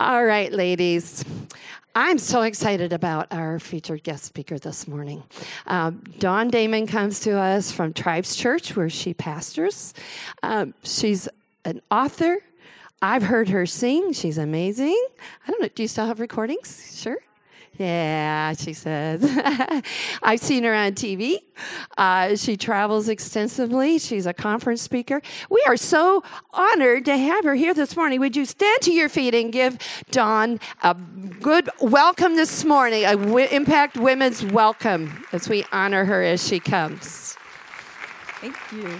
All right, ladies. I'm so excited about our featured guest speaker this morning. Um, Dawn Damon comes to us from Tribes Church, where she pastors. Um, she's an author. I've heard her sing. She's amazing. I don't know. Do you still have recordings? Sure. Yeah, she says. I've seen her on TV. Uh, she travels extensively. She's a conference speaker. We are so honored to have her here this morning. Would you stand to your feet and give Dawn a good welcome this morning, a w- Impact Women's welcome as we honor her as she comes? Thank you.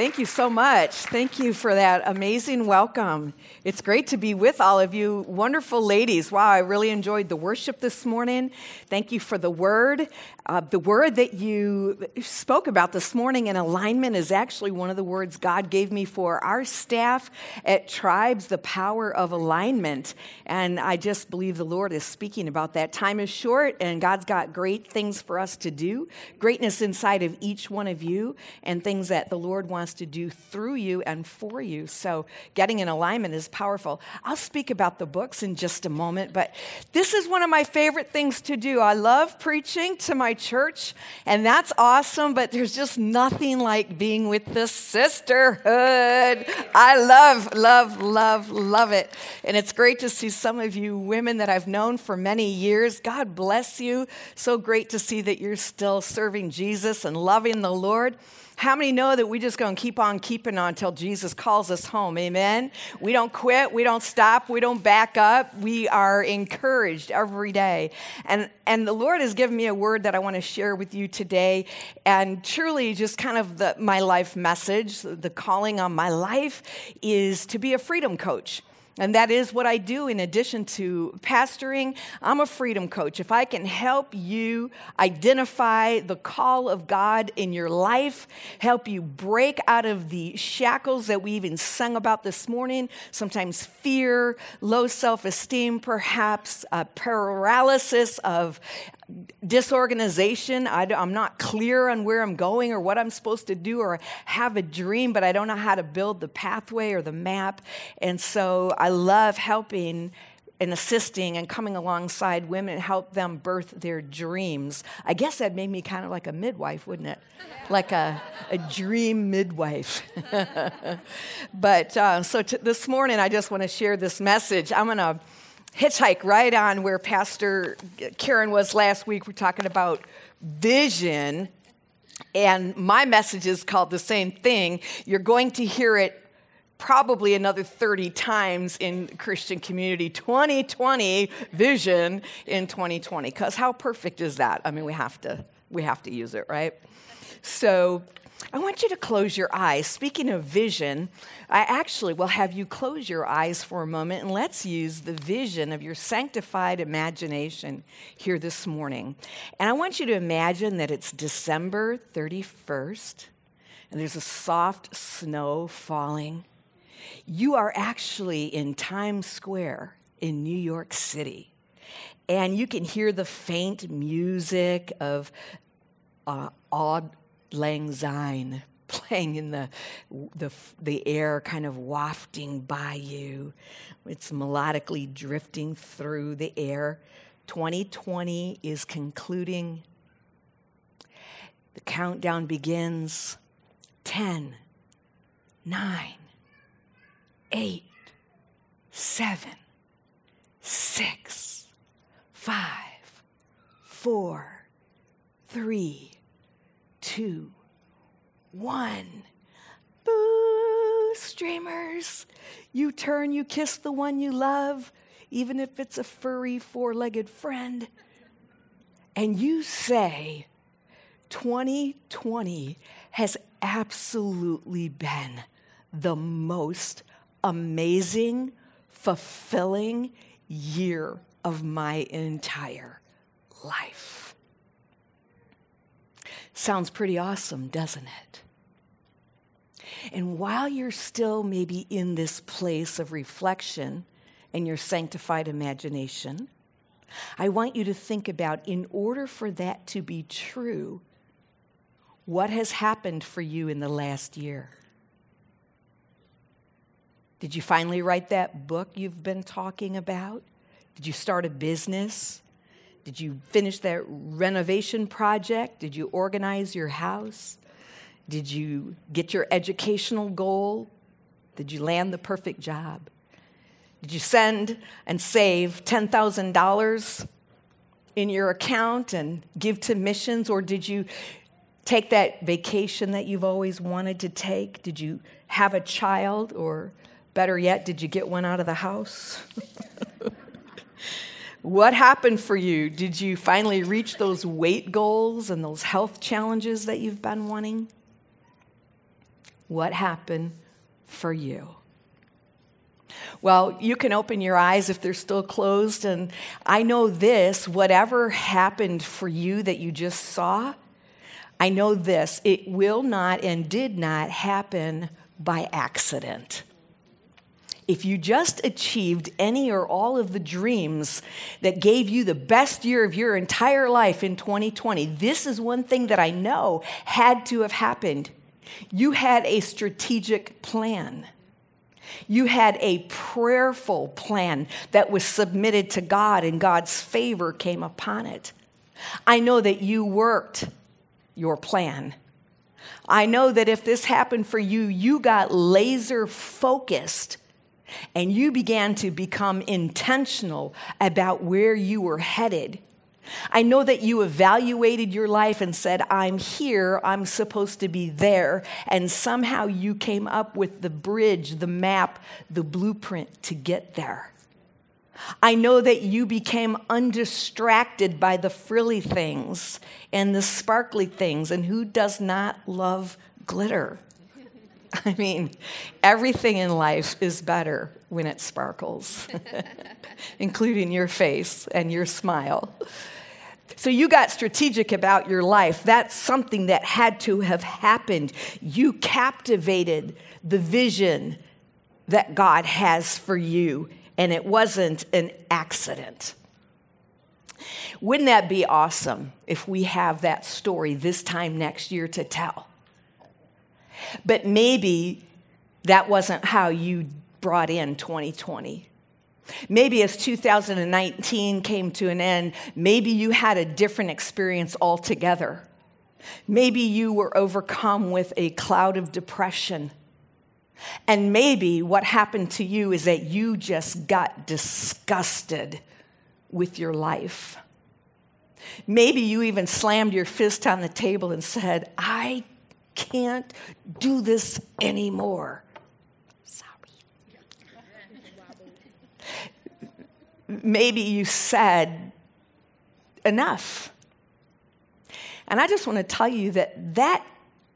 Thank you so much. Thank you for that amazing welcome. It's great to be with all of you, wonderful ladies. Wow, I really enjoyed the worship this morning. Thank you for the word. Uh, the word that you spoke about this morning in alignment is actually one of the words God gave me for our staff at Tribes, the power of alignment. And I just believe the Lord is speaking about that. Time is short, and God's got great things for us to do, greatness inside of each one of you, and things that the Lord wants to do through you and for you. So, getting in alignment is powerful. I'll speak about the books in just a moment, but this is one of my favorite things to do. I love preaching to my church, and that's awesome, but there's just nothing like being with the sisterhood. I love, love, love, love it. And it's great to see some of you women that I've known for many years. God bless you. So great to see that you're still serving Jesus and loving the Lord. How many know that we just going to keep on keeping on until Jesus calls us home? Amen. We don't quit, we don't stop, we don't back up. We are encouraged every day. And and the Lord has given me a word that I want to share with you today and truly just kind of the my life message, the calling on my life is to be a freedom coach. And that is what I do in addition to pastoring. I'm a freedom coach. If I can help you identify the call of God in your life, help you break out of the shackles that we even sung about this morning, sometimes fear, low self esteem, perhaps a paralysis of disorganization. I, am not clear on where I'm going or what I'm supposed to do, or have a dream, but I don't know how to build the pathway or the map. And so I love helping and assisting and coming alongside women help them birth their dreams. I guess that made me kind of like a midwife, wouldn't it? Like a, a dream midwife. but uh, so t- this morning, I just want to share this message. I'm going to hitchhike right on where Pastor Karen was last week. We're talking about vision. And my message is called the same thing. You're going to hear it probably another 30 times in Christian community 2020 vision in 2020 because how perfect is that I mean we have to we have to use it right so I want you to close your eyes. Speaking of vision, I actually will have you close your eyes for a moment and let's use the vision of your sanctified imagination here this morning. And I want you to imagine that it's December 31st and there's a soft snow falling. You are actually in Times Square in New York City. And you can hear the faint music of uh, Lang Syne playing in the, the, the air, kind of wafting by you. It's melodically drifting through the air. 2020 is concluding. The countdown begins 10, 9, 8, 7, 6, 5, 4, 3, two, one. Boo, streamers. You turn, you kiss the one you love, even if it's a furry four legged friend, and you say, 2020 has absolutely been the most amazing, fulfilling year of my entire life. Sounds pretty awesome, doesn't it? And while you're still maybe in this place of reflection in your sanctified imagination, I want you to think about in order for that to be true, what has happened for you in the last year? Did you finally write that book you've been talking about? Did you start a business? Did you finish that renovation project? Did you organize your house? Did you get your educational goal? Did you land the perfect job? Did you send and save $10,000 in your account and give to missions? Or did you take that vacation that you've always wanted to take? Did you have a child? Or better yet, did you get one out of the house? what happened for you? Did you finally reach those weight goals and those health challenges that you've been wanting? What happened for you? Well, you can open your eyes if they're still closed. And I know this whatever happened for you that you just saw, I know this it will not and did not happen by accident. If you just achieved any or all of the dreams that gave you the best year of your entire life in 2020, this is one thing that I know had to have happened. You had a strategic plan. You had a prayerful plan that was submitted to God, and God's favor came upon it. I know that you worked your plan. I know that if this happened for you, you got laser focused and you began to become intentional about where you were headed I know that you evaluated your life and said, I'm here, I'm supposed to be there. And somehow you came up with the bridge, the map, the blueprint to get there. I know that you became undistracted by the frilly things and the sparkly things. And who does not love glitter? I mean, everything in life is better when it sparkles, including your face and your smile. So you got strategic about your life. That's something that had to have happened. You captivated the vision that God has for you, and it wasn't an accident. Wouldn't that be awesome if we have that story this time next year to tell? But maybe that wasn't how you brought in 2020. Maybe as 2019 came to an end, maybe you had a different experience altogether. Maybe you were overcome with a cloud of depression. And maybe what happened to you is that you just got disgusted with your life. Maybe you even slammed your fist on the table and said, I can't do this anymore. Sorry. Maybe you said enough. And I just want to tell you that that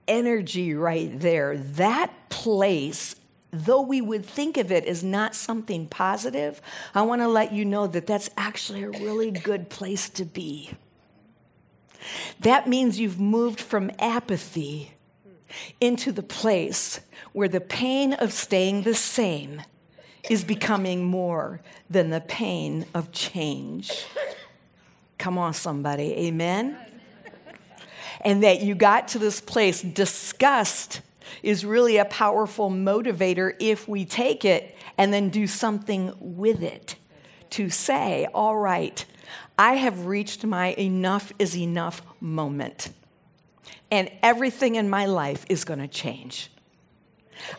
energy right there, that place, though we would think of it as not something positive, I want to let you know that that's actually a really good place to be. That means you've moved from apathy into the place where the pain of staying the same is becoming more than the pain of change. Come on, somebody. Amen? And that you got to this place, disgust is really a powerful motivator if we take it and then do something with it. To say, all right, I have reached my enough is enough moment. And everything in my life is going to change.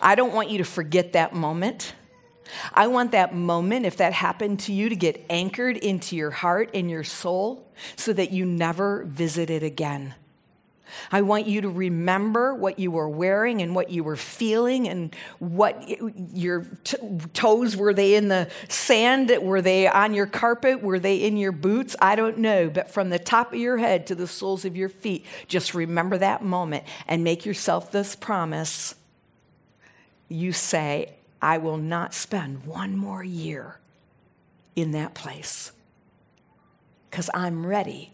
I don't want you to forget that moment. I want that moment, if that happened to you, to get anchored into your heart and your soul so that you never visit it again. I want you to remember what you were wearing and what you were feeling and what your t- toes were they in the sand? Were they on your carpet? Were they in your boots? I don't know. But from the top of your head to the soles of your feet, just remember that moment and make yourself this promise. You say, I will not spend one more year in that place because I'm ready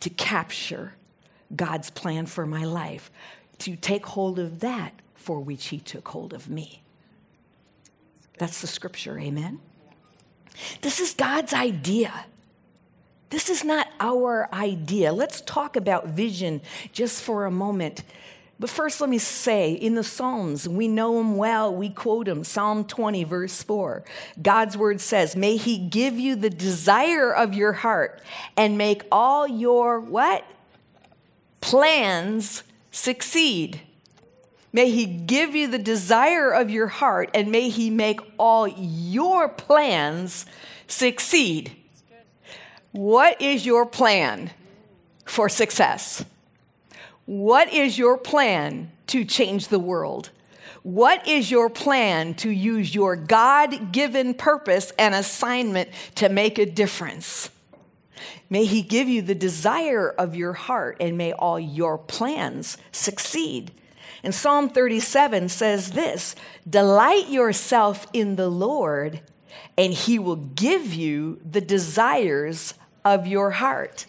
to capture God's plan for my life, to take hold of that for which He took hold of me. That's the scripture, amen? This is God's idea. This is not our idea. Let's talk about vision just for a moment. But first, let me say in the Psalms, we know them well, we quote them. Psalm 20, verse 4. God's word says, May He give you the desire of your heart and make all your what? Plans succeed. May He give you the desire of your heart and may He make all your plans succeed. What is your plan for success? What is your plan to change the world? What is your plan to use your God given purpose and assignment to make a difference? May He give you the desire of your heart and may all your plans succeed. And Psalm 37 says this Delight yourself in the Lord, and He will give you the desires of your heart.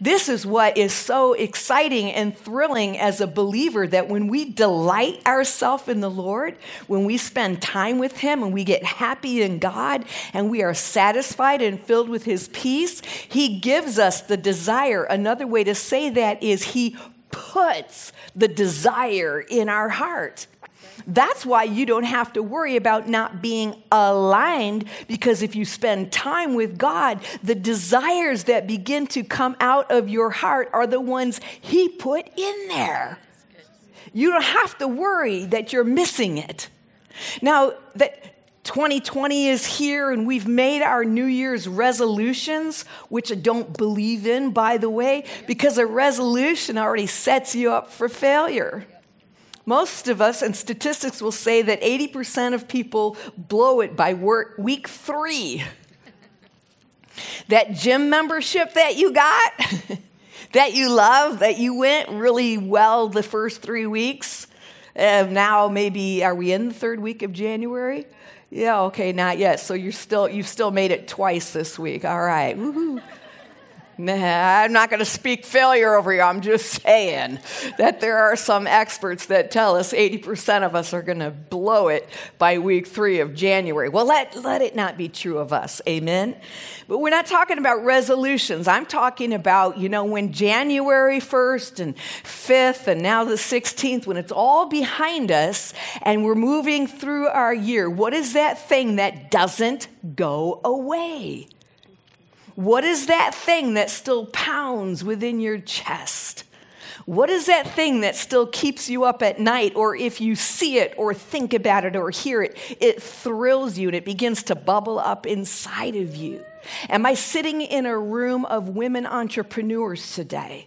This is what is so exciting and thrilling as a believer that when we delight ourselves in the Lord, when we spend time with Him and we get happy in God and we are satisfied and filled with His peace, He gives us the desire. Another way to say that is He puts the desire in our heart. That's why you don't have to worry about not being aligned because if you spend time with God, the desires that begin to come out of your heart are the ones He put in there. You don't have to worry that you're missing it. Now, that 2020 is here and we've made our New Year's resolutions, which I don't believe in, by the way, because a resolution already sets you up for failure. Most of us, and statistics will say that 80% of people blow it by week three. that gym membership that you got, that you love, that you went really well the first three weeks. Now, maybe, are we in the third week of January? Yeah, okay, not yet. So you're still, you've still made it twice this week. All right. Nah, I'm not going to speak failure over you. I'm just saying that there are some experts that tell us 80% of us are going to blow it by week three of January. Well, let, let it not be true of us. Amen. But we're not talking about resolutions. I'm talking about, you know, when January 1st and 5th and now the 16th, when it's all behind us and we're moving through our year, what is that thing that doesn't go away? What is that thing that still pounds within your chest? What is that thing that still keeps you up at night? Or if you see it or think about it or hear it, it thrills you and it begins to bubble up inside of you. Am I sitting in a room of women entrepreneurs today?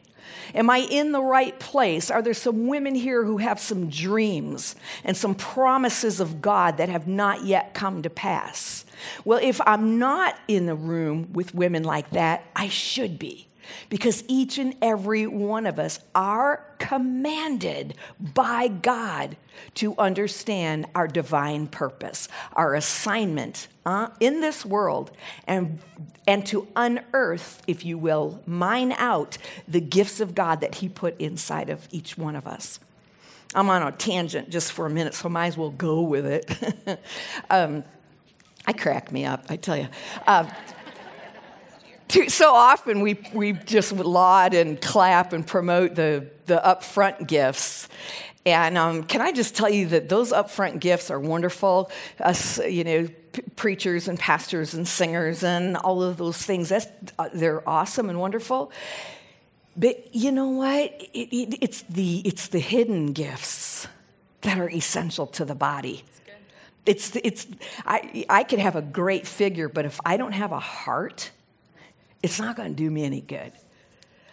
Am I in the right place? Are there some women here who have some dreams and some promises of God that have not yet come to pass? Well, if I'm not in the room with women like that, I should be. Because each and every one of us are commanded by God to understand our divine purpose, our assignment uh, in this world, and, and to unearth, if you will, mine out the gifts of God that He put inside of each one of us. I'm on a tangent just for a minute, so might as well go with it. um, I crack me up, I tell you. Uh, too, so often we, we just laud and clap and promote the, the upfront gifts. And um, can I just tell you that those upfront gifts are wonderful? Us, you know, p- preachers and pastors and singers and all of those things, that's, uh, they're awesome and wonderful. But you know what? It, it, it's, the, it's the hidden gifts that are essential to the body. It's, it's, I, I could have a great figure, but if I don't have a heart, it's not going to do me any good.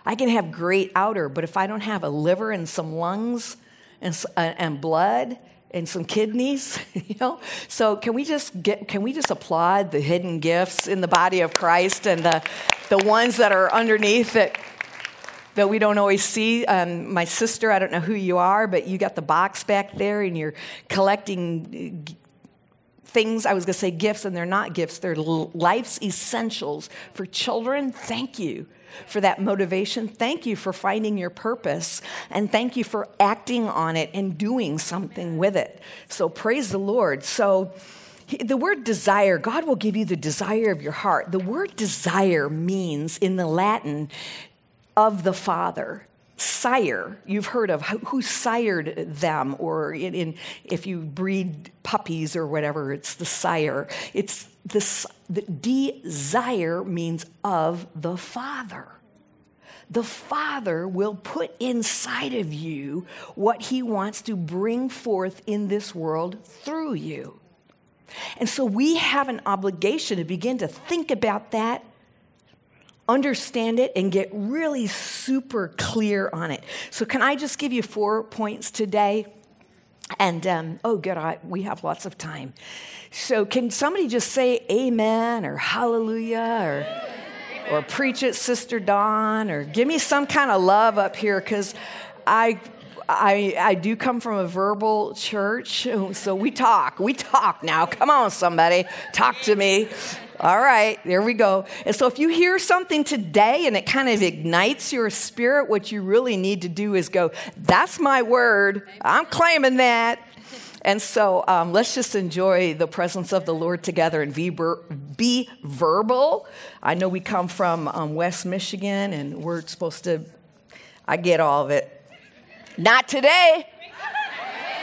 I can have great outer, but if I don't have a liver and some lungs and, uh, and blood and some kidneys, you know. So can we just get? Can we just applaud the hidden gifts in the body of Christ and the the ones that are underneath that that we don't always see. Um, my sister, I don't know who you are, but you got the box back there and you're collecting things, I was going to say gifts, and they're not gifts, they're life's essentials for children. Thank you for that motivation. Thank you for finding your purpose, and thank you for acting on it and doing something with it. So, praise the Lord. So, the word desire, God will give you the desire of your heart. The word desire means in the Latin of the Father. Sire. You've heard of who sired them, or in, in, if you breed puppies or whatever, it's the sire. It's the, the desire means of the Father. The Father will put inside of you what He wants to bring forth in this world through you. And so we have an obligation to begin to think about that understand it and get really super clear on it. So, can I just give you four points today? And um, oh, good, I, we have lots of time. So, can somebody just say amen or hallelujah or, or preach it, Sister Dawn, or give me some kind of love up here because I I, I do come from a verbal church, so we talk. We talk now. Come on, somebody, talk to me. All right, there we go. And so if you hear something today and it kind of ignites your spirit, what you really need to do is go, That's my word. I'm claiming that. And so um, let's just enjoy the presence of the Lord together and be, be verbal. I know we come from um, West Michigan and we're supposed to, I get all of it. Not today.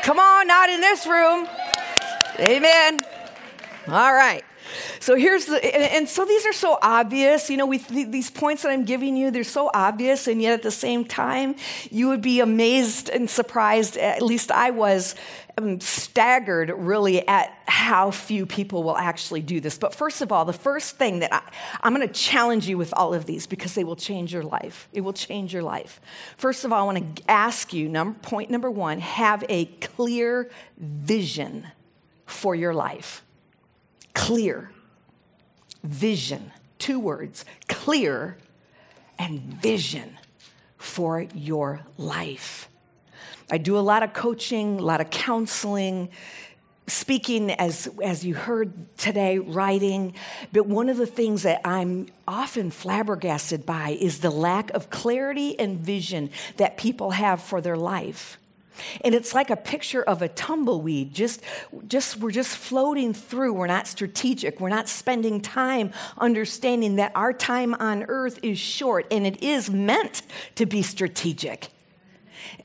Come on, not in this room. Amen. All right. So here's the, and, and, so these are so obvious. You know, we, these points that I'm giving you, they're so obvious, and yet at the same time, you would be amazed and surprised. At least I was um, staggered really at how few people will actually do this. But first of all, the first thing that I, I'm going to challenge you with all of these because they will change your life. It will change your life. First of all, I want to ask you, number, point number one, have a clear vision for your life. Clear vision. Two words clear and vision for your life. I do a lot of coaching, a lot of counseling, speaking as, as you heard today, writing. But one of the things that I'm often flabbergasted by is the lack of clarity and vision that people have for their life. And it's like a picture of a tumbleweed. Just, just, we're just floating through. We're not strategic. We're not spending time understanding that our time on earth is short and it is meant to be strategic.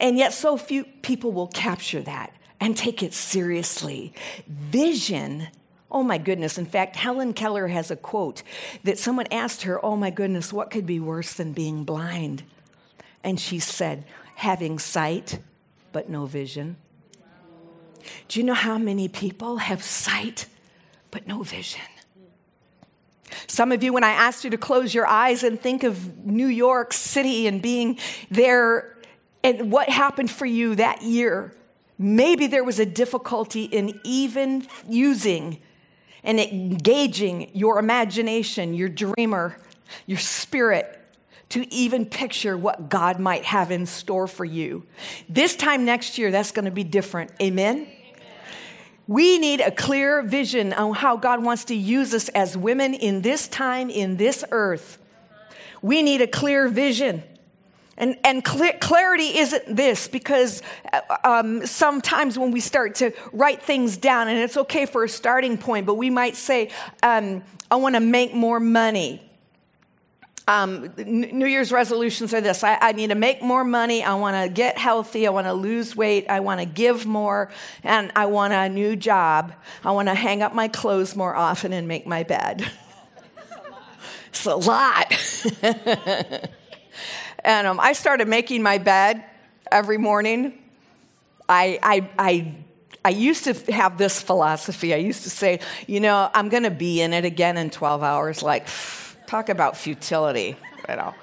And yet, so few people will capture that and take it seriously. Vision Oh my goodness. In fact, Helen Keller has a quote that someone asked her, Oh my goodness, what could be worse than being blind? And she said, Having sight but no vision. Do you know how many people have sight but no vision? Some of you, when I asked you to close your eyes and think of New York City and being there and what happened for you that year, maybe there was a difficulty in even using and engaging your imagination, your dreamer, your spirit to even picture what God might have in store for you. This time next year, that's going to be different. Amen? We need a clear vision on how God wants to use us as women in this time, in this earth. We need a clear vision. And, and clarity isn't this because uh, um, sometimes when we start to write things down, and it's okay for a starting point, but we might say, um, I want to make more money. Um, New Year's resolutions are this I, I, need to make more money. I want to get healthy. I want to lose weight. I want to give more. And I want a new job. I want to hang up my clothes more often and make my bed. it's a lot. and um, I started making my bed every morning. I, I, I I used to have this philosophy. I used to say, you know, I'm going to be in it again in 12 hours. Like, Talk about futility, you know.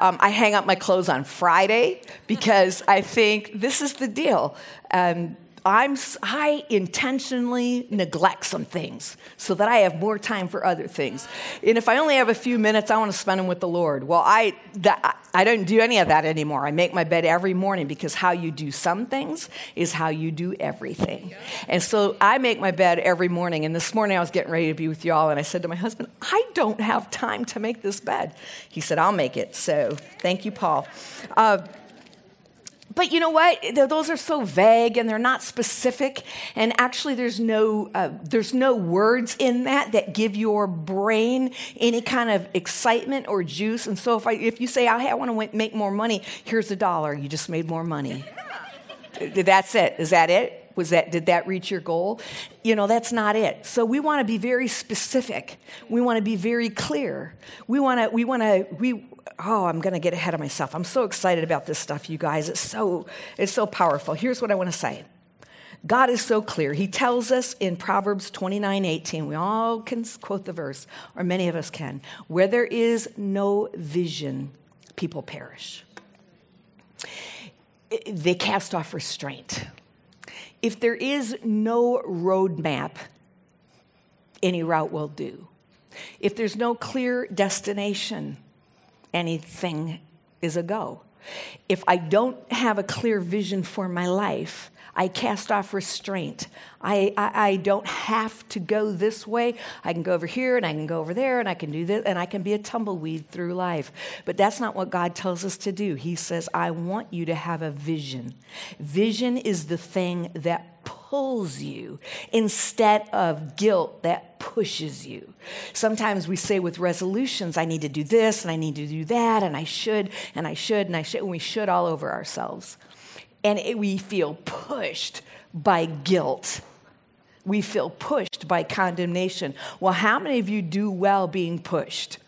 Um, I hang up my clothes on Friday because I think this is the deal. Um, I'm, I intentionally neglect some things so that I have more time for other things. And if I only have a few minutes, I want to spend them with the Lord. Well, I, that, I don't do any of that anymore. I make my bed every morning because how you do some things is how you do everything. And so I make my bed every morning. And this morning I was getting ready to be with y'all, and I said to my husband, I don't have time to make this bed. He said, I'll make it. So thank you, Paul. Uh, but you know what? Those are so vague and they're not specific. And actually, there's no, uh, there's no words in that that give your brain any kind of excitement or juice. And so if, I, if you say, hey, I want to make more money, here's a dollar. You just made more money. That's it. Is that it? Was that, did that reach your goal? You know, that's not it. So we want to be very specific. We want to be very clear. We want to, we want to, we, oh, I'm going to get ahead of myself. I'm so excited about this stuff, you guys. It's so, it's so powerful. Here's what I want to say. God is so clear. He tells us in Proverbs 29 18, we all can quote the verse, or many of us can, where there is no vision, people perish. They cast off restraint. If there is no roadmap, any route will do. If there's no clear destination, anything is a go. If I don't have a clear vision for my life, I cast off restraint. I, I, I, don't have to go this way. I can go over here and I can go over there and I can do this and I can be a tumbleweed through life. But that's not what God tells us to do. He says, I want you to have a vision. Vision is the thing that pulls you instead of guilt that pushes you. Sometimes we say with resolutions, I need to do this and I need to do that and I should and I should and I should, and we should all over ourselves. And it, we feel pushed by guilt. We feel pushed by condemnation. Well, how many of you do well being pushed?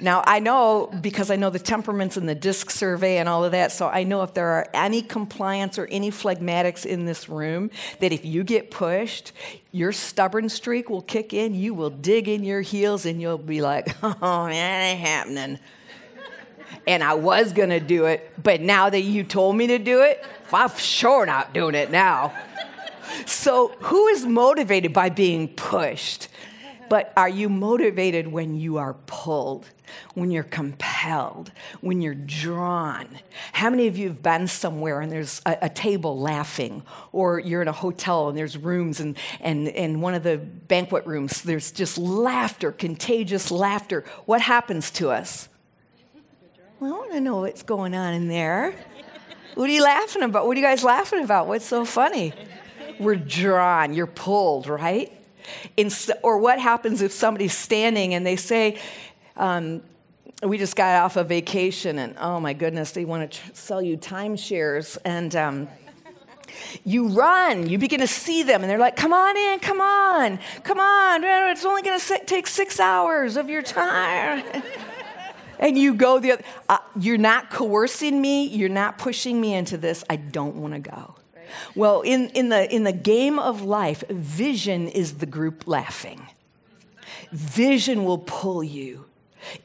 Now, I know because I know the temperaments and the DISC survey and all of that, so I know if there are any compliance or any phlegmatics in this room, that if you get pushed, your stubborn streak will kick in, you will dig in your heels, and you'll be like, oh, that ain't happening. and I was gonna do it, but now that you told me to do it, I'm sure not doing it now. So, who is motivated by being pushed? But are you motivated when you are pulled, when you're compelled, when you're drawn? How many of you have been somewhere and there's a, a, table laughing, or you're in a hotel and there's rooms and, and, and one of the banquet rooms, there's just laughter, contagious laughter? What happens to us? Well, I want to know what's going on in there. What are you laughing about? What are you guys laughing about? What's so funny? We're drawn, you're pulled, right? In, or what happens if somebody's standing and they say, um, we just got off a vacation and oh my goodness, they want to tr- sell you timeshares. And um, you run, you begin to see them, and they're like, come on in, come on, come on. It's only going to take six hours of your time. and you go the other. Uh, you're not coercing me, you're not pushing me into this. I don't want to go. Well, in, in, the, in the game of life, vision is the group laughing. Vision will pull you.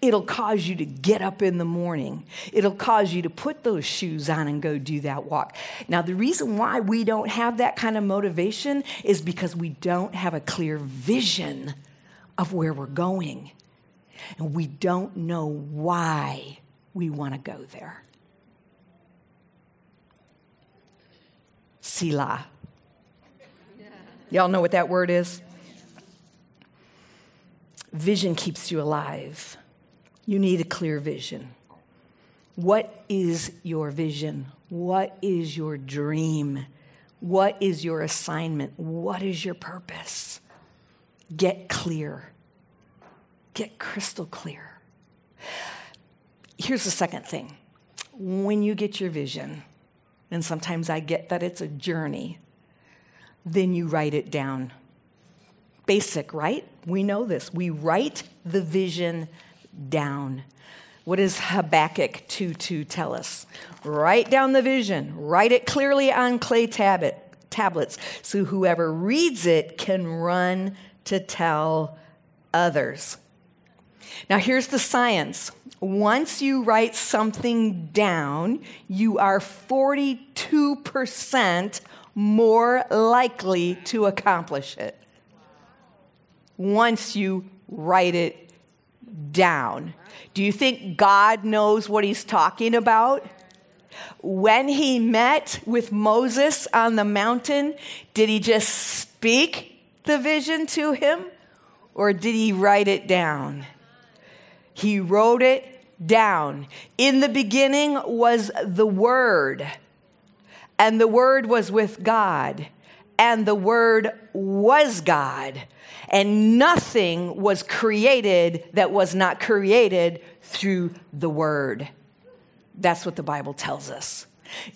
It'll cause you to get up in the morning. It'll cause you to put those shoes on and go do that walk. Now, the reason why we don't have that kind of motivation is because we don't have a clear vision of where we're going. And we don't know why we want to go there. Selah. Y'all know what that word is? Vision keeps you alive. You need a clear vision. What is your vision? What is your dream? What is your assignment? What is your purpose? Get clear. Get crystal clear. Here's the second thing when you get your vision, and sometimes I get that it's a journey, then you write it down. Basic, right? We know this. We write the vision down. What does Habakkuk 2 2 tell us? Write down the vision, write it clearly on clay tablet, tablets, so whoever reads it can run to tell others. Now, here's the science once you write something down, you are 42% more likely to accomplish it. Once you write it down. Do you think God knows what he's talking about? When he met with Moses on the mountain, did he just speak the vision to him or did he write it down? He wrote it down. In the beginning was the Word. and the Word was with God, and the Word was God. And nothing was created that was not created through the Word. That's what the Bible tells us.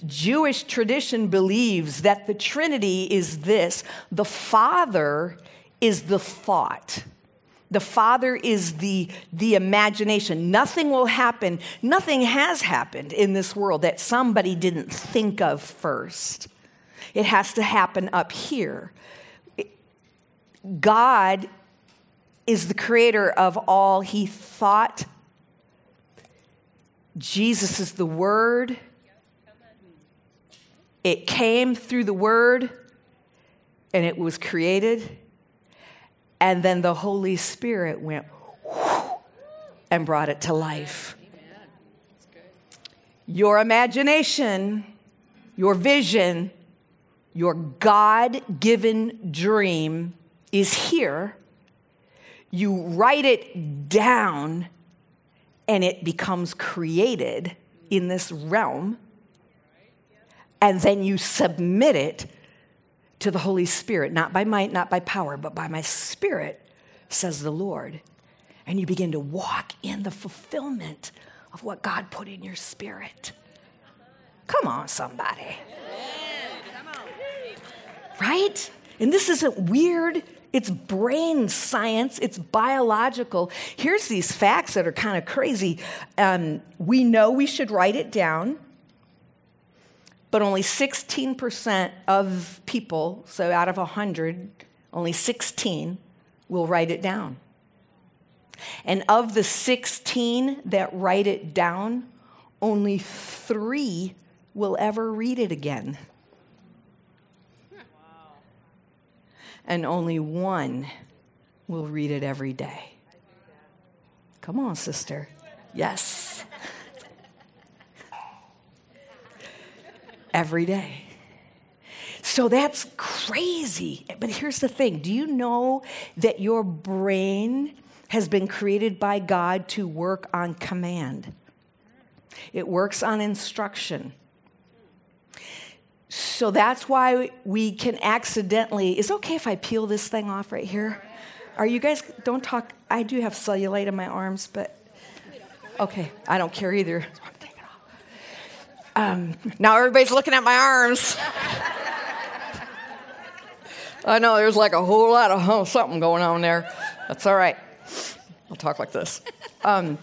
Jewish tradition believes that the Trinity is this the Father is the thought. The Father is the, the imagination. Nothing will happen, nothing has happened in this world that somebody didn't think of first. It has to happen up here. God is the creator of all. He thought. Jesus is the Word. It came through the Word and it was created. And then the Holy Spirit went and brought it to life. Your imagination, your vision, your God given dream is here. You write it down, and it becomes created in this realm. And then you submit it to the Holy Spirit, not by might, not by power, but by my spirit, says the Lord. And you begin to walk in the fulfillment of what God put in your spirit. Come on, somebody. Right? And this isn't weird. It's brain science, it's biological. Here's these facts that are kind of crazy. Um, we know we should write it down but only 16% of people, so out of 100, only 16 will write it down. And of the 16 that write it down, only three will ever read it again. And only one will read it every day. Come on, sister. Yes. every day. So that's crazy. But here's the thing do you know that your brain has been created by God to work on command? It works on instruction. So that's why we can accidentally. Is okay if I peel this thing off right here? Are you guys, don't talk. I do have cellulite in my arms, but okay, I don't care either. Um, now everybody's looking at my arms. I know there's like a whole lot of something going on there. That's all right. I'll talk like this. Um,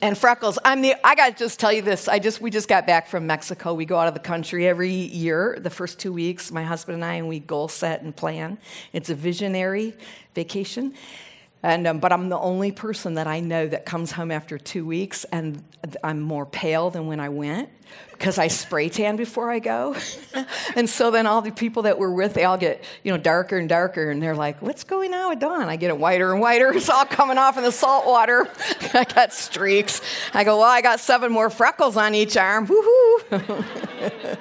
and freckles. I'm the. I got to just tell you this. I just we just got back from Mexico. We go out of the country every year. The first two weeks, my husband and I, and we goal set and plan. It's a visionary vacation, and, um, but I'm the only person that I know that comes home after two weeks, and I'm more pale than when I went because I spray tan before I go. and so then all the people that we're with, they all get you know darker and darker, and they're like, "What's going on with Dawn?" I get it whiter and whiter. It's all coming off in the salt water. I got streaks. I go, "Well, I got seven more freckles on each arm." Woohoo!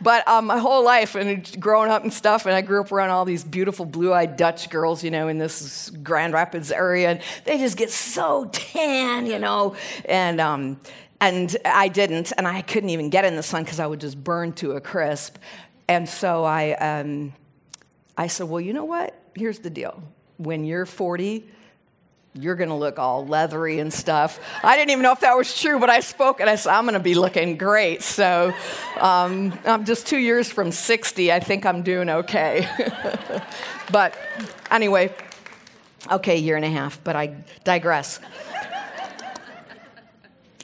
But um, my whole life and growing up and stuff, and I grew up around all these beautiful blue-eyed Dutch girls, you know, in this Grand Rapids area, and they just get so tan, you know, and um, and I didn't, and I couldn't even get in the sun because I would just burn to a crisp, and so I um, I said, well, you know what? Here's the deal: when you're 40 you're going to look all leathery and stuff. I didn't even know if that was true, but I spoke and I said, I'm going to be looking great. So um, I'm just two years from 60. I think I'm doing okay. but anyway, okay, year and a half, but I digress.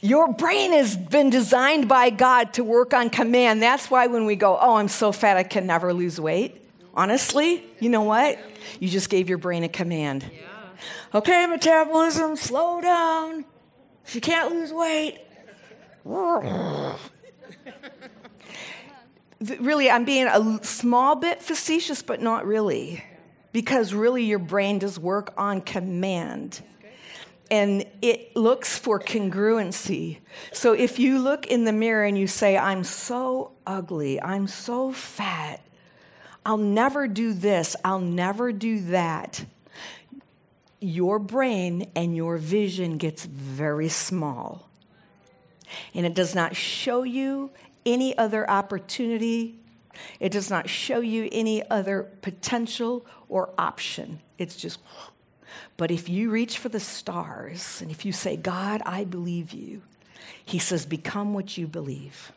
Your brain has been designed by God to work on command. That's why when we go, oh, I'm so fat I can never lose weight. Honestly, you know what? You just gave your brain a command. Yeah okay, metabolism, slow down. She can't lose weight. really, I'm being a small bit facetious, but not really. Because really, your brain does work on command. And it looks for congruency. So if you look in the mirror and you say, I'm so ugly, I'm so fat, I'll never do this, I'll never do that your brain and your vision gets very small. And it does not show you any other opportunity. It does not show you any other potential or option. It's just, but if you reach for the stars and if you say, God, I believe you, He says, become what you believe.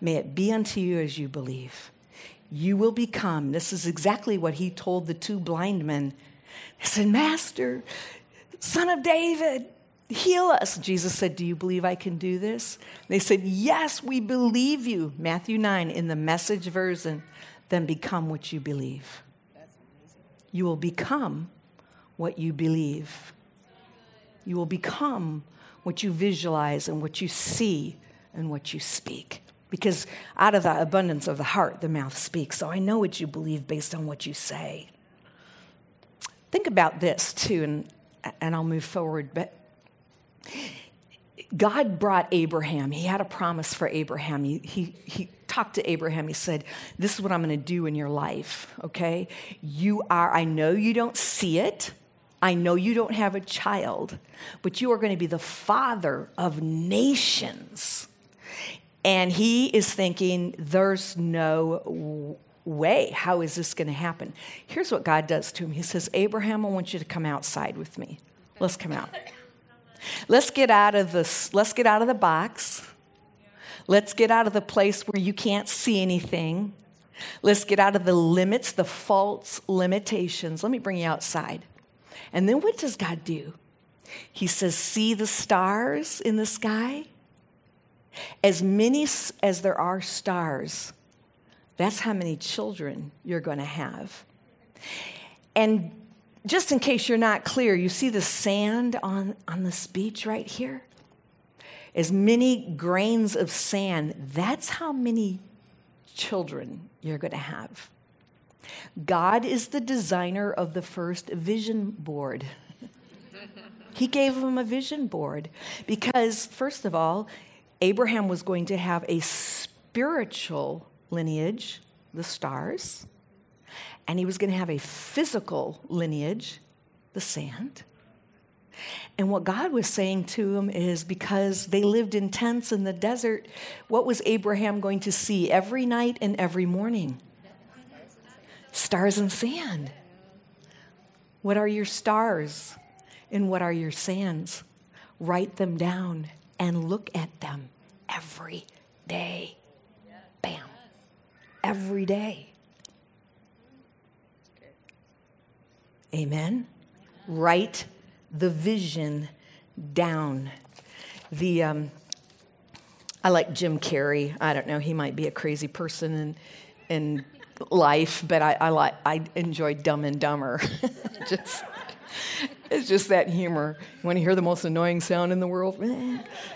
May it be unto you as you believe. You will become. This is exactly what He told the two blind men. He said, Master, Son of David, heal us. Jesus said, Do you believe I can do this? They said, Yes, we believe you. Matthew 9 in the message version, then become what you believe. You will become what you believe. You will become what you visualize and what you see and what you speak. Because out of the abundance of the heart, the mouth speaks. So I know what you believe based on what you say. Think about this too, and, and I'll move forward. But God brought Abraham. He had a promise for Abraham. He, he, he talked to Abraham. He said, This is what I'm going to do in your life, okay? You are, I know you don't see it. I know you don't have a child, but you are going to be the father of nations. And he is thinking, There's no way. How is this going to happen? Here's what God does to him He says, Abraham, I want you to come outside with me. Let's come out. Let's get out of this, let's get out of the box. Let's get out of the place where you can't see anything. Let's get out of the limits, the false limitations. Let me bring you outside. And then what does God do? He says, See the stars in the sky? As many as there are stars, that's how many children you're going to have. And just in case you're not clear, you see the sand on, on this beach right here? As many grains of sand, that's how many children you're going to have. God is the designer of the first vision board. he gave them a vision board because, first of all, Abraham was going to have a spiritual lineage, the stars and he was going to have a physical lineage, the sand. And what God was saying to him is because they lived in tents in the desert, what was Abraham going to see every night and every morning? Stars and sand. What are your stars and what are your sands? Write them down and look at them every day. Bam. Every day. Amen? Write the vision down. The, um, I like Jim Carrey. I don't know, he might be a crazy person in, in life, but I, I, like, I enjoy Dumb and Dumber. just, it's just that humor. When You hear the most annoying sound in the world?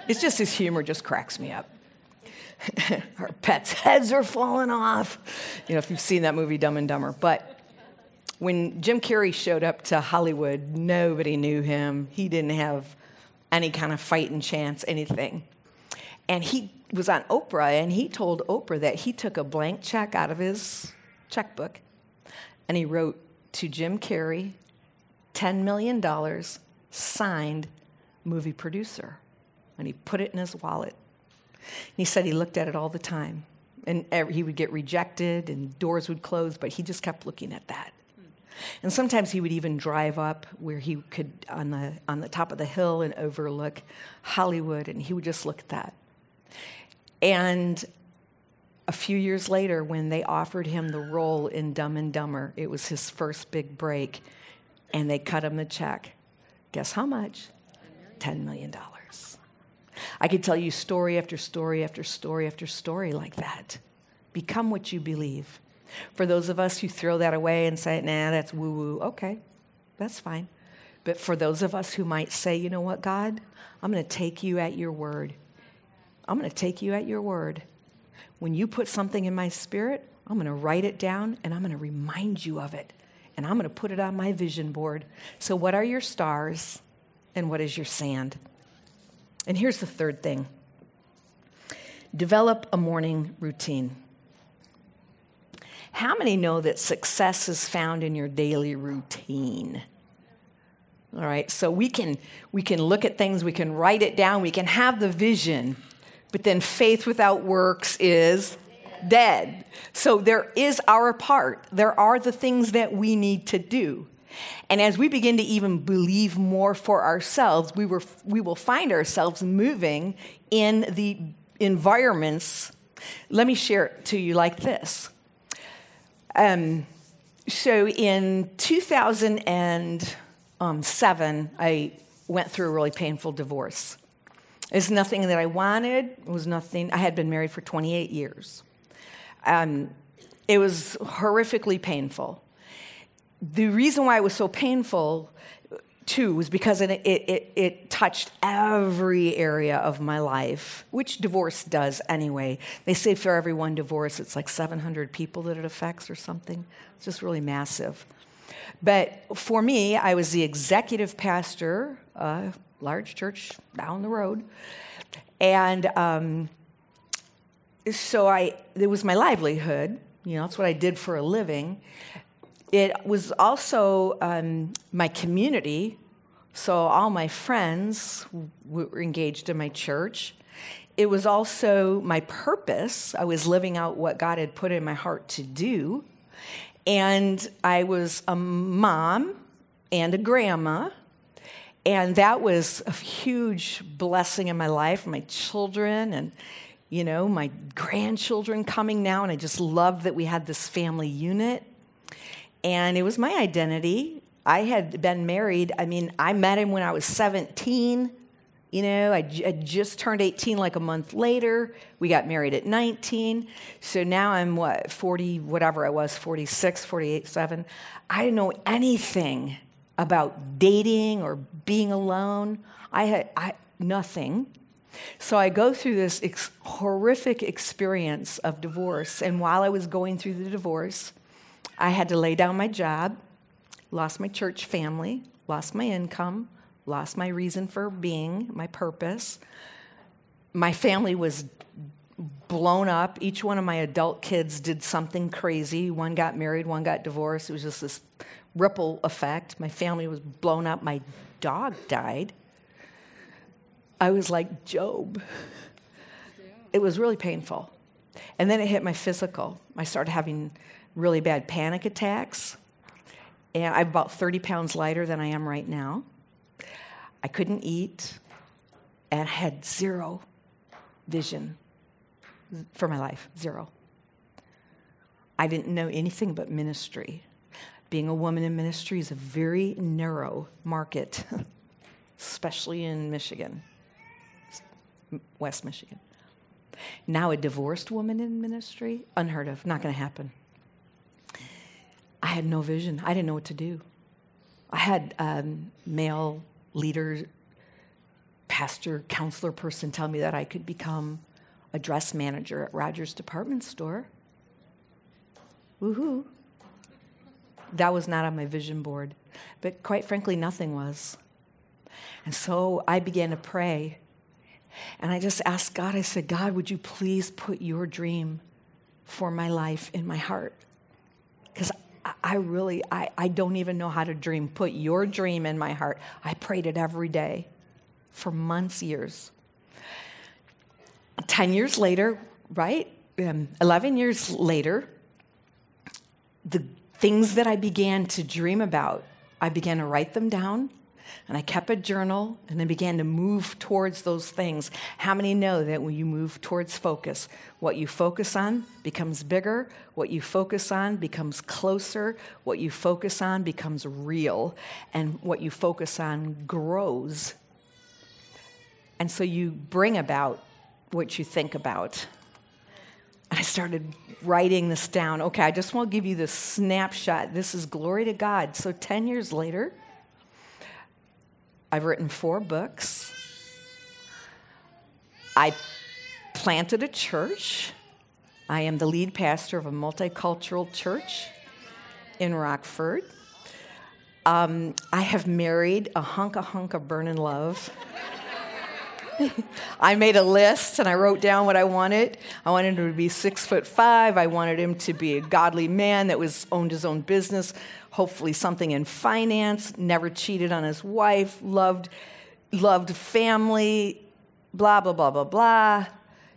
It's just his humor just cracks me up. Our pets' heads are falling off. You know, if you've seen that movie, Dumb and Dumber. But when Jim Carrey showed up to Hollywood, nobody knew him. He didn't have any kind of fighting chance, anything. And he was on Oprah, and he told Oprah that he took a blank check out of his checkbook and he wrote to Jim Carrey, $10 million, signed movie producer. And he put it in his wallet. He said he looked at it all the time. And he would get rejected and doors would close, but he just kept looking at that. And sometimes he would even drive up where he could, on the, on the top of the hill, and overlook Hollywood, and he would just look at that. And a few years later, when they offered him the role in Dumb and Dumber, it was his first big break, and they cut him the check. Guess how much? $10 million. I could tell you story after story after story after story like that. Become what you believe. For those of us who throw that away and say, nah, that's woo woo, okay, that's fine. But for those of us who might say, you know what, God, I'm going to take you at your word. I'm going to take you at your word. When you put something in my spirit, I'm going to write it down and I'm going to remind you of it. And I'm going to put it on my vision board. So, what are your stars and what is your sand? And here's the third thing develop a morning routine. How many know that success is found in your daily routine? All right, so we can we can look at things, we can write it down, we can have the vision, But then faith without works is dead. So there is our part. There are the things that we need to do. And as we begin to even believe more for ourselves, we, were, we will find ourselves moving in the environments. Let me share it to you like this. Um, so in 2007, I went through a really painful divorce. It was nothing that I wanted. It was nothing. I had been married for 28 years. Um, it was horrifically painful. The reason why it was so painful, too, was because it, it, it, touched every area of my life, which divorce does anyway. They say for every one divorce, it's like 700 people that it affects or something. It's just really massive. But for me, I was the executive pastor, a large church down the road. And um, so I, it was my livelihood. You know, that's what I did for a living. It was also um, my community. So all my friends were engaged in my church. It was also my purpose. I was living out what God had put in my heart to do. And I was a mom and a grandma. And that was a huge blessing in my life, my children and you know, my grandchildren coming now, and I just loved that we had this family unit. And it was my identity. I had been married. I mean, I met him when I was 17. You know, I, just turned 18 like a month later. We got married at 19. So now I'm what, 40, whatever I was, 46, 48, 7. I didn't know anything about dating or being alone. I had I, nothing. So I go through this ex- horrific experience of divorce. And while I was going through the divorce, I had to lay down my job, lost my church family, lost my income, lost my reason for being, my purpose. My family was blown up. Each one of my adult kids did something crazy. One got married, one got divorced. It was just this ripple effect. My family was blown up. My dog died. I was like Job. It was really painful. And then it hit my physical. I started having really bad panic attacks. And I'm about 30 pounds lighter than I am right now. I couldn't eat and had zero vision for my life. Zero. I didn't know anything but ministry. Being a woman in ministry is a very narrow market, especially in Michigan. West Michigan. Now, a divorced woman in ministry, unheard of, not going to happen. I had no vision. I didn't know what to do. I had um, male leader, pastor, counselor person tell me that I could become a dress manager at Rogers Department Store. Woohoo. That was not on my vision board. But quite frankly, nothing was. And so I began to pray and I just asked God, I said, God, would you please put your dream for my life in my heart? Because I really, I, I don't even know how to dream. Put your dream in my heart. I prayed it every day for months, years. 10 years later, right? Um, 11 years later, the things that I began to dream about, I began to write them down and I kept a journal and I began to move towards those things. How many know that when you move towards focus, what you focus on becomes bigger, what you focus on becomes closer, what you focus on becomes real, and what you focus on grows. And so you bring about what you think about. And I started writing this down. Okay, I just want to give you this snapshot. This is glory to God. So 10 years later, I've written four books. I planted a church. I am the lead pastor of a multicultural church in Rockford. Um, I have married a hunk of hunk of burning love. I made a list and I wrote down what I wanted. I wanted him to be six foot five. I wanted him to be a godly man that was owned his own business hopefully something in finance, never cheated on his wife, loved, loved family, blah, blah, blah, blah, blah.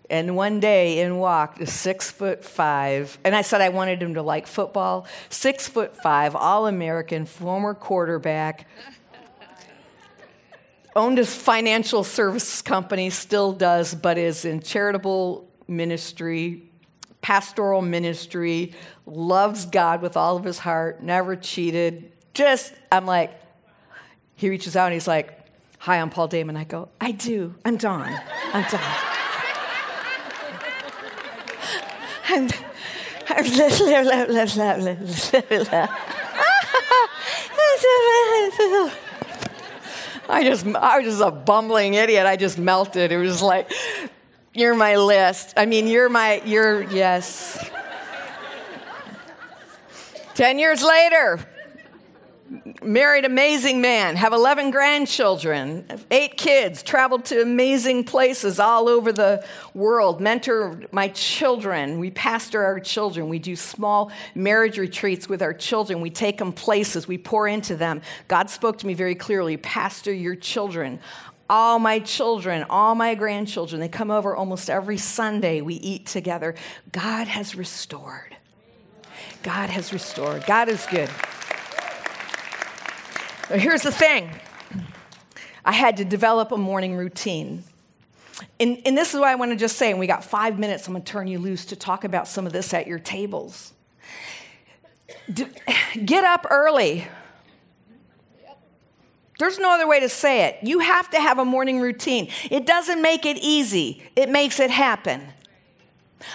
And one day in walked a six foot five, and I said I wanted him to like football. Six foot five, all American, former quarterback, owned a financial service company, still does, but is in charitable ministry, pastoral ministry, loves God with all of his heart, never cheated. Just, I'm like, he reaches out and he's like, Hi, I'm Paul Damon. I go, I do. I'm Dawn. I'm Dawn. I'm, I'm I just, I was just a bumbling idiot. I just melted. It was like, you're my list. I mean, you're my, you're, yes. Ten years later, married amazing man, have 11 grandchildren, eight kids, traveled to amazing places all over the world, mentor my children. We pastor our children. We do small marriage retreats with our children. We take them places, we pour into them. God spoke to me very clearly pastor your children. All my children, all my grandchildren, they come over almost every Sunday. We eat together. God has restored. God has restored. God is good. Here's the thing I had to develop a morning routine. And, and this is what I want to just say, and we got five minutes. I'm going to turn you loose to talk about some of this at your tables. Get up early. There's no other way to say it. You have to have a morning routine. It doesn't make it easy, it makes it happen.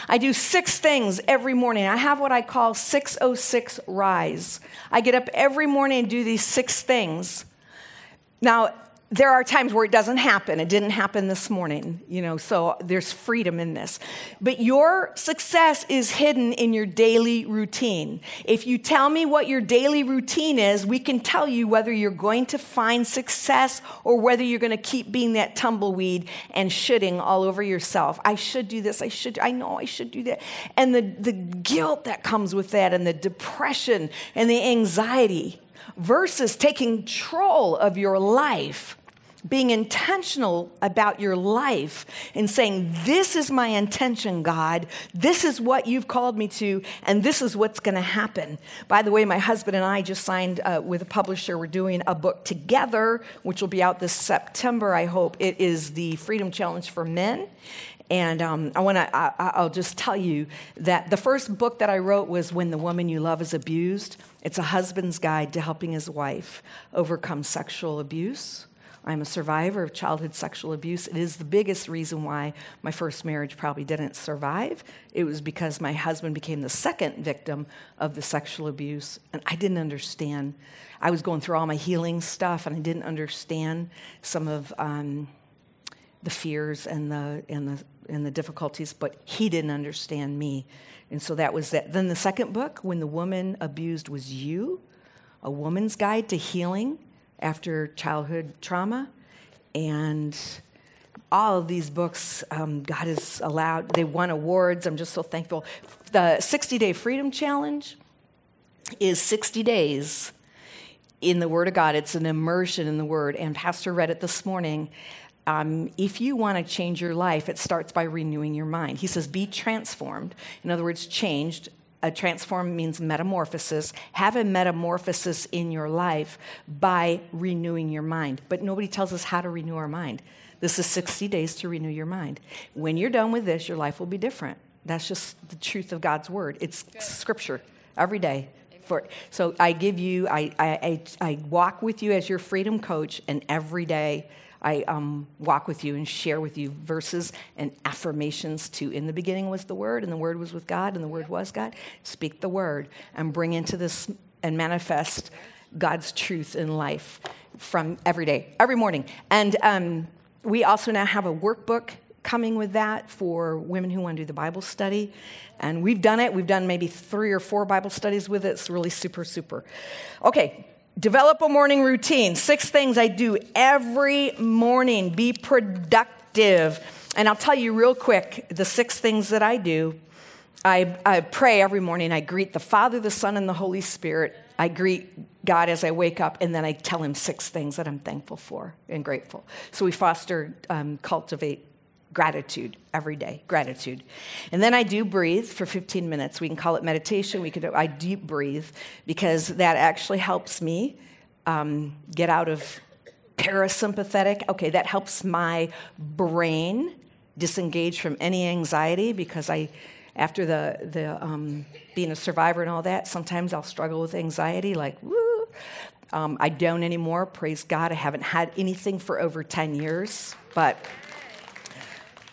I do six things every morning. I have what I call 606 rise. I get up every morning and do these six things. Now, there are times where it doesn't happen. It didn't happen this morning, you know, so there's freedom in this. But your success is hidden in your daily routine. If you tell me what your daily routine is, we can tell you whether you're going to find success or whether you're going to keep being that tumbleweed and shitting all over yourself. I should do this. I should, I know I should do that. And the, the guilt that comes with that and the depression and the anxiety versus taking control of your life being intentional about your life and saying, This is my intention, God. This is what you've called me to, and this is what's going to happen. By the way, my husband and I just signed uh, with a publisher. We're doing a book together, which will be out this September, I hope. It is the Freedom Challenge for Men. And um, I want to, I'll just tell you that the first book that I wrote was When the Woman You Love is Abused. It's a husband's guide to helping his wife overcome sexual abuse. I'm a survivor of childhood sexual abuse. It is the biggest reason why my first marriage probably didn't survive. It was because my husband became the second victim of the sexual abuse, and I didn't understand. I was going through all my healing stuff, and I didn't understand some of um, the fears and the, and, the, and the difficulties, but he didn't understand me. And so that was that. Then the second book, When the Woman Abused Was You, A Woman's Guide to Healing after childhood trauma. And all of these books, um, God has allowed, they won awards. I'm just so thankful. The 60 Day Freedom Challenge is 60 days in the Word of God. It's an immersion in the Word. And Pastor read it this morning. Um, if you want to change your life, it starts by renewing your mind. He says, be transformed. In other words, changed a transform means metamorphosis. Have a metamorphosis in your life by renewing your mind. But nobody tells us how to renew our mind. This is 60 days to renew your mind. When you're done with this, your life will be different. That's just the truth of God's word. It's Good. scripture every day. For, so I give you, I, I, I, I walk with you as your freedom coach, and every day I um, walk with you and share with you verses and affirmations to in the beginning was the Word, and the Word was with God, and the Word was God. Speak the Word and bring into this and manifest God's truth in life from every day, every morning. And um, we also now have a workbook coming with that for women who want to do the Bible study. And we've done it. We've done maybe three or four Bible studies with it. It's really super, super. Okay, Develop a morning routine. Six things I do every morning. Be productive. And I'll tell you real quick the six things that I do. I, I pray every morning. I greet the Father, the Son, and the Holy Spirit. I greet God as I wake up, and then I tell him six things that I'm thankful for and grateful. So we foster, um, cultivate gratitude every day gratitude. And then i do breathe for 15 minutes. We can call it meditation. We could i deep breathe because that actually helps me um, get out of parasympathetic. Okay that helps my brain disengage from any anxiety because i after the, the um, being a survivor and all that sometimes i'll struggle with anxiety like woo. Um, i don't anymore. Praise god i haven't had anything for over 10 years but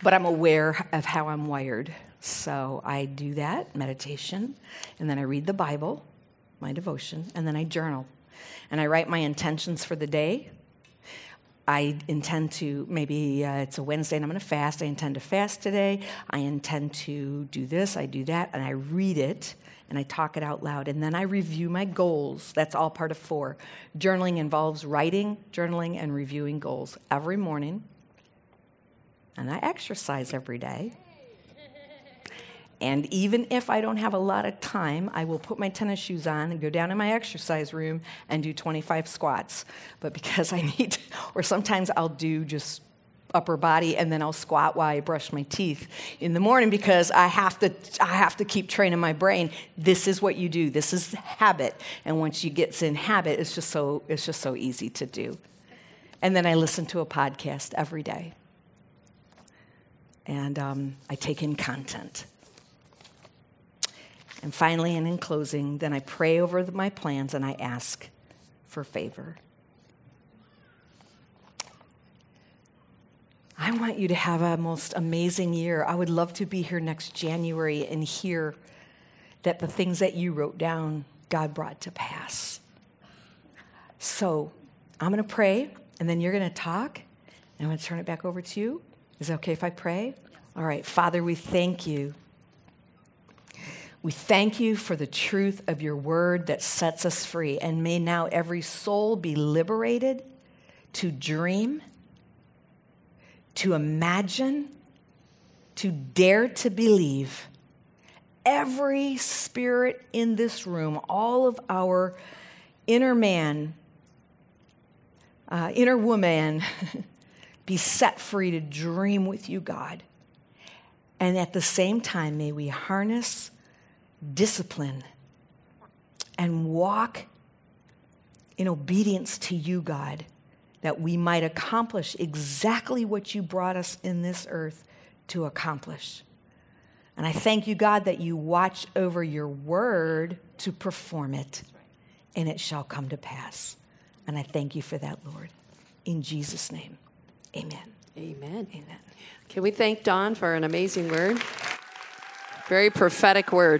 but I'm aware of how I'm wired. So I do that meditation, and then I read the Bible, my devotion, and then I journal. And I write my intentions for the day. I intend to, maybe uh, it's a Wednesday and I'm going to fast. I intend to fast today. I intend to do this, I do that, and I read it and I talk it out loud. And then I review my goals. That's all part of four. Journaling involves writing, journaling, and reviewing goals every morning and I exercise every day. And even if I don't have a lot of time, I will put my tennis shoes on and go down in my exercise room and do 25 squats. But because I need, or sometimes I'll do just upper body and then I'll squat while I brush my teeth in the morning because I have to I have to keep training my brain. This is what you do. This is habit. And once you get in habit, it's just so it's just so easy to do. And then I listen to a podcast every day and um, I take in content. And finally, and in closing, then I pray over my plans and I ask for favor. I want you to have a most amazing year. I would love to be here next January and hear that the things that you wrote down, God brought to pass. So I'm going to pray, and then you're going to talk, and I'm going to turn it back over to you. Is it okay if I pray? All right, Father, we thank you. We thank you for the truth of your word that sets us free. And may now every soul be liberated to dream, to imagine, to dare to believe. Every spirit in this room, all of our inner man, uh, inner woman, be set free to dream with you, God. And at the same time, may we harness discipline and walk in obedience to you, God, that we might accomplish exactly what you brought us in this earth to accomplish. And I thank you, God, that you watch over your word to perform it, and it shall come to pass. And I thank you for that, Lord. In Jesus' name. Amen. Amen. Amen. Can we thank Dawn for an amazing word? Very prophetic word.